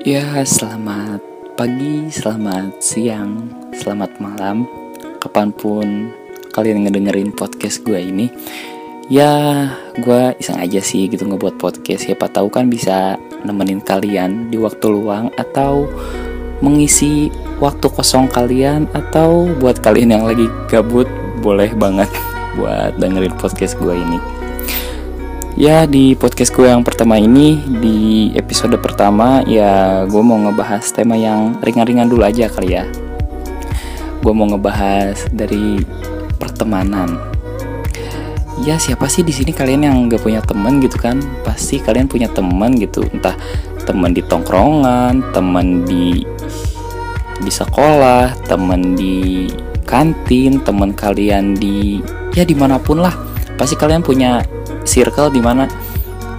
Ya, selamat pagi, selamat siang, selamat malam. Kapan pun kalian ngedengerin podcast gue ini Ya, gue iseng aja sih gitu ngebuat podcast. Siapa tahu kan bisa nemenin kalian di waktu luang Atau mengisi waktu kosong kalian Atau buat kalian yang lagi gabut Boleh banget buat dengerin podcast gue ini Ya di podcast gue yang pertama ini Di episode pertama ya gue mau ngebahas tema yang ringan-ringan dulu aja kali ya. Gue mau ngebahas dari pertemanan. Ya siapa sih di sini kalian yang gak punya temen gitu kan? Pasti kalian punya temen gitu. Entah temen di tongkrongan, temen di di sekolah, temen di kantin, temen kalian di ya di mana pun lah. Pasti kalian punya circle di mana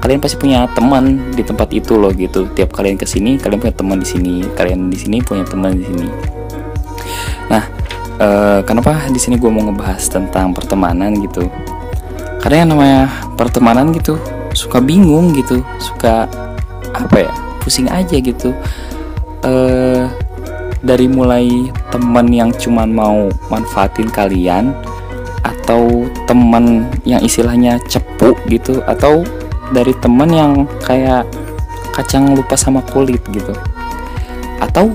kalian pasti punya teman di tempat itu loh gitu. Tiap kalian ke sini kalian punya teman di sini kalian di sini punya teman di sini. Nah ee, kenapa di sini gue mau ngebahas tentang pertemanan gitu? Karena yang namanya pertemanan gitu suka bingung gitu suka apa ya pusing aja gitu. Ee, dari mulai teman yang cuman mau manfaatin kalian atau teman yang istilahnya cepu gitu atau dari teman yang kayak kacang lupa sama kulit gitu. Atau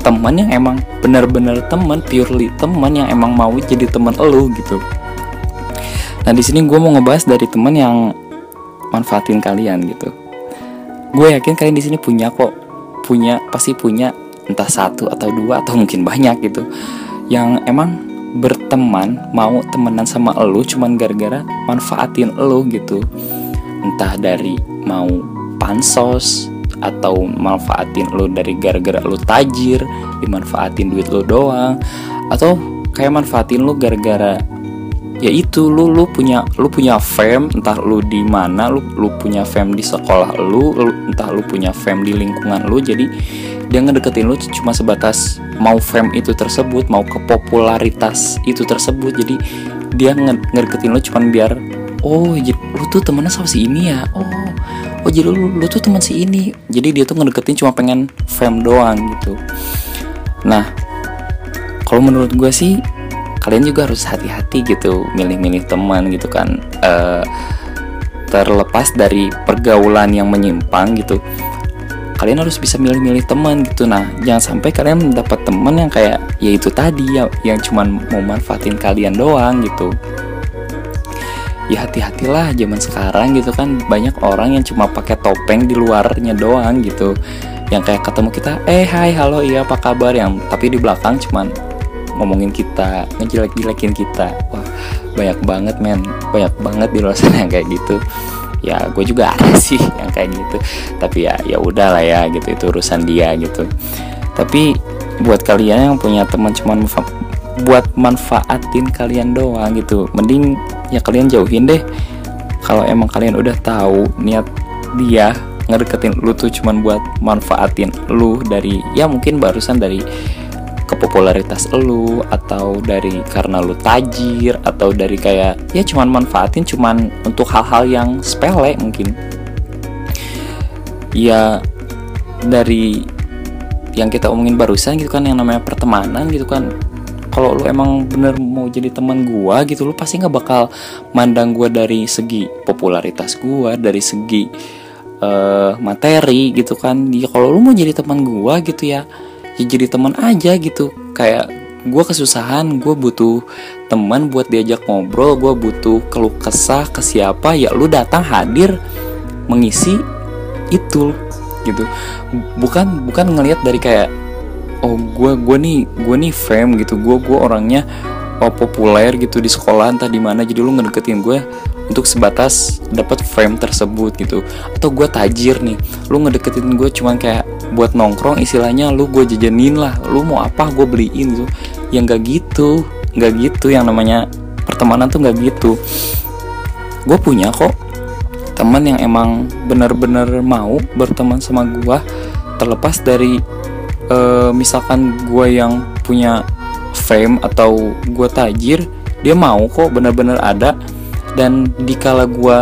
teman yang emang bener-bener teman purely teman yang emang mau jadi teman elu gitu. Nah di sini gue mau ngebahas dari teman yang manfaatin kalian gitu. Gue yakin kalian di sini punya kok. Punya pasti punya entah satu atau dua atau mungkin banyak gitu. Yang emang berteman mau temenan sama elu cuman gara-gara manfaatin elu gitu. Entah dari mau pansos atau manfaatin lu dari gara-gara lu tajir dimanfaatin duit lu doang atau kayak manfaatin lu gara-gara ya itu lu lu punya lu punya fame entah lu di mana lu lu punya fame di sekolah lu, lu entah lu punya fame di lingkungan lu jadi dia ngedeketin lu cuma sebatas mau fame itu tersebut mau kepopularitas itu tersebut jadi dia ngedeketin lu cuma biar oh jadi lu tuh temennya sama si ini ya oh oh jadi lu, lu tuh teman si ini. Jadi dia tuh ngedeketin cuma pengen fame doang gitu. Nah kalau menurut gue sih kalian juga harus hati-hati gitu milih-milih teman gitu kan. Uh, terlepas dari pergaulan yang menyimpang gitu kalian harus bisa milih-milih teman gitu. Nah jangan sampai kalian mendapat teman yang kayak ya itu tadi ya yang cuman mau manfaatin kalian doang gitu. Ya hati-hatilah zaman sekarang gitu kan. Banyak orang yang cuma pakai topeng di luarnya doang gitu. Yang kayak ketemu kita eh hai halo iya apa kabar? Yang tapi di belakang cuman ngomongin kita ngejelek-jelekin kita. Wah banyak banget men. Banyak banget di luar sana yang kayak gitu. Ya gue juga ada sih yang kayak gitu. Tapi ya ya udah lah ya gitu. Itu urusan dia gitu. Tapi buat kalian yang punya teman cuman buat manfaatin kalian doang gitu. Mending ya kalian jauhin deh. Kalau emang kalian udah tahu niat dia ngedeketin lu tuh cuman buat manfaatin lu dari ya mungkin barusan dari kepopularitas lu atau dari karena lu tajir atau dari kayak ya cuman manfaatin cuman untuk hal-hal yang sepele mungkin. Ya dari yang kita omongin barusan gitu kan yang namanya pertemanan gitu kan kalau lu emang bener mau jadi teman gua gitu lu pasti nggak bakal mandang gua dari segi popularitas gua dari segi uh, materi gitu kan. Ya kalau lu mau jadi teman gua gitu ya ya jadi teman aja gitu. Kayak gue kesusahan gue butuh teman buat diajak ngobrol gue butuh keluh kesah ke siapa ya lu datang hadir mengisi itu gitu. Bukan bukan ngelihat dari kayak oh gue gue nih gue nih fame gitu. Gue gue orangnya oh, populer gitu di sekolah entah di mana. Jadi lu ngedeketin gue untuk sebatas dapat frame tersebut gitu. Atau gue tajir nih. Lu ngedeketin gue cuman kayak buat nongkrong istilahnya lu gue jajanin lah lu mau apa gue beliin gitu. Yang gak gitu gak gitu yang namanya pertemanan tuh gak gitu. Gue punya kok teman yang emang bener-bener mau berteman sama gue terlepas dari uh, misalkan gue yang punya fame atau gue tajir dia mau kok bener-bener ada. Dan dikala gue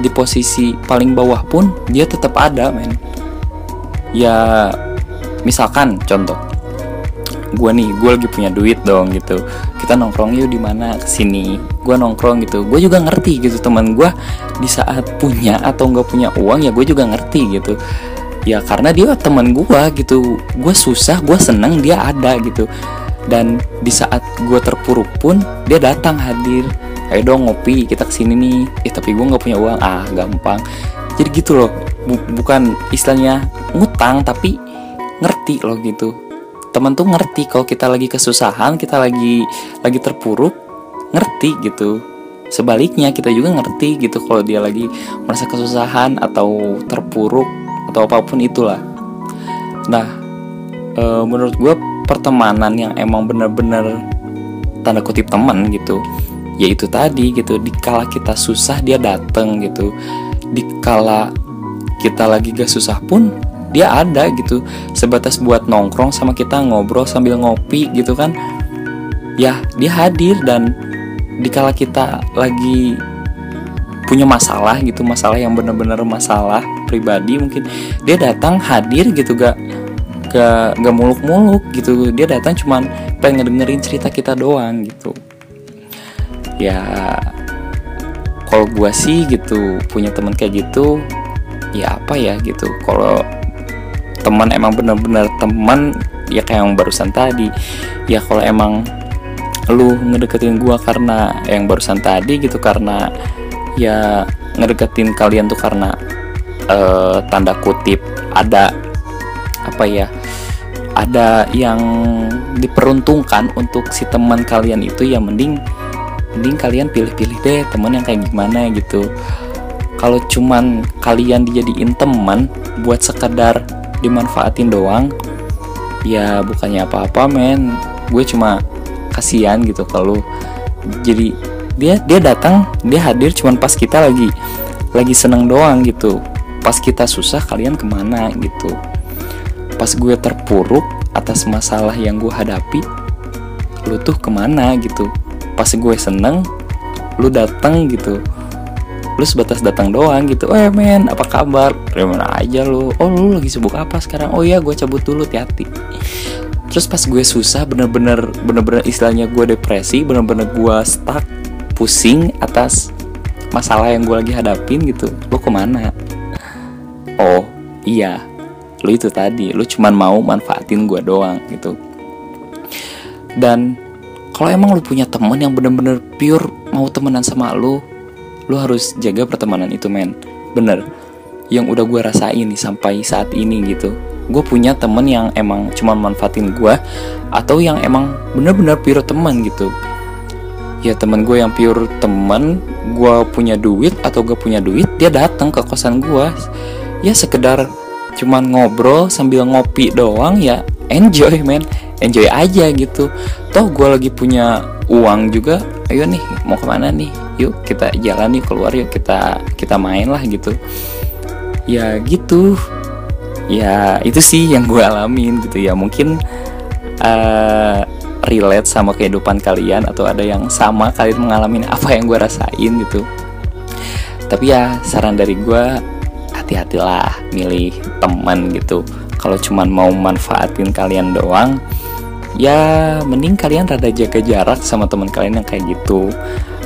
di posisi paling bawah pun dia tetap ada men ya misalkan contoh gue nih gue lagi punya duit dong gitu. Kita nongkrong yuk di mana? Ke sini gue nongkrong gitu. Gue juga ngerti gitu teman gue di saat punya atau nggak punya uang ya gue juga ngerti gitu. Ya karena dia teman gue gitu. Gue susah gue seneng dia ada gitu. Dan di saat gue terpuruk pun dia datang hadir. Ayo dong ngopi kita ke sini nih. Eh tapi gue nggak punya uang. Ah gampang. Jadi gitu loh bukan istilahnya ngutang tapi ngerti loh gitu. Teman tuh ngerti kalau kita lagi kesusahan kita lagi lagi terpuruk ngerti gitu. Sebaliknya kita juga ngerti gitu kalau dia lagi merasa kesusahan atau terpuruk atau apa pun itulah. Nah e, menurut gue pertemanan yang emang bener-bener tanda kutip teman gitu yaitu tadi gitu dikala kita susah dia dateng gitu dikala kita lagi gak susah pun dia ada gitu. Sebatas buat nongkrong sama kita ngobrol sambil ngopi gitu kan. Ya dia hadir dan dikala kita lagi punya masalah gitu masalah yang bener-bener masalah pribadi mungkin dia datang hadir gitu gak gak gak muluk-muluk gitu. Dia datang cuman pengen ngedengerin cerita kita doang gitu. Ya kalau gua sih gitu punya teman kayak gitu ya apa ya gitu. Kalau teman emang bener-bener teman ya kayak yang barusan tadi. Ya kalau emang lu ngedeketin gua karena yang barusan tadi gitu karena ya ngedeketin kalian tuh karena uh, tanda kutip ada apa ya ada yang diperuntungkan untuk si teman kalian itu ya mending mending kalian pilih-pilih deh teman yang kayak gimana gitu kalau cuman kalian dijadiin teman buat sekadar dimanfaatin doang ya bukannya apa-apa men. Gue cuma kasihan gitu kalau jadi dia dia datang dia hadir cuman pas kita lagi lagi seneng doang gitu. Pas kita susah kalian ke mana gitu. Pas gue terpuruk atas masalah yang gue hadapi lu tuh ke mana gitu. Pas gue seneng lu datang gitu lu sebatas datang doang gitu. Eh men apa kabar? Dari aja lu. Oh lu lagi sibuk apa sekarang? Oh iya gue cabut dulu hati-hati. Terus pas gue susah bener-bener bener-bener istilahnya gue depresi bener-bener gue stuck pusing atas masalah yang gue lagi hadapin gitu. Lu ke mana? Oh iya lu itu tadi. Lu cuman mau manfaatin gue doang gitu. Dan kalau emang lu punya temen yang bener-bener pure mau temenan sama lu lu harus jaga pertemanan itu men. Bener yang udah gue rasain nih sampai saat ini gitu. Gue punya temen yang emang cuma manfaatin gue atau yang emang bener-bener pure teman gitu. Ya temen gue yang pure temen gue punya duit atau gue punya duit dia datang ke kosan gue ya sekedar cuman ngobrol sambil ngopi doang ya enjoy men. Enjoy aja gitu. Toh gue lagi punya uang juga. Ayo nih mau ke mana nih yuk kita jalan nih keluar yuk kita kita main lah gitu. Ya gitu. Ya itu sih yang gue alamin gitu ya. Mungkin uh, relate sama kehidupan kalian atau ada yang sama kalian mengalami apa yang gue rasain gitu. Tapi ya saran dari gue hati-hatilah milih teman gitu. Kalau cuman mau manfaatin kalian doang ya mending kalian rada jaga jarak sama teman kalian yang kayak gitu.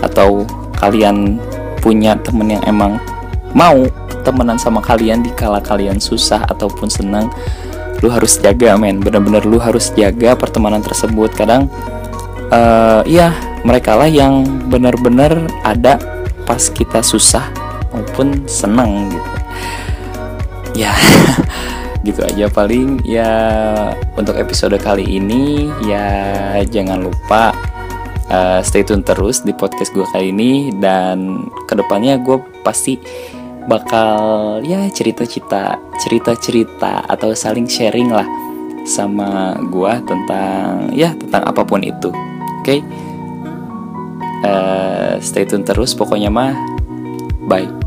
Atau kalian punya temen yang emang mau temenan sama kalian di kala kalian susah ataupun senang lu harus jaga men. Bener-bener lu harus jaga pertemanan tersebut. Kadang uh, iya mereka lah yang bener-bener ada pas kita susah maupun senang gitu. Ya gitu aja paling. Ya untuk episode kali ini ya jangan lupa uh, stay tune terus di podcast gue kali ini dan ke depannya gue pasti bakal ya cerita-cerita cerita-cerita atau saling sharing lah sama gue tentang ya tentang apa pun itu oke okay? uh, eh, stay tune terus pokoknya mah bye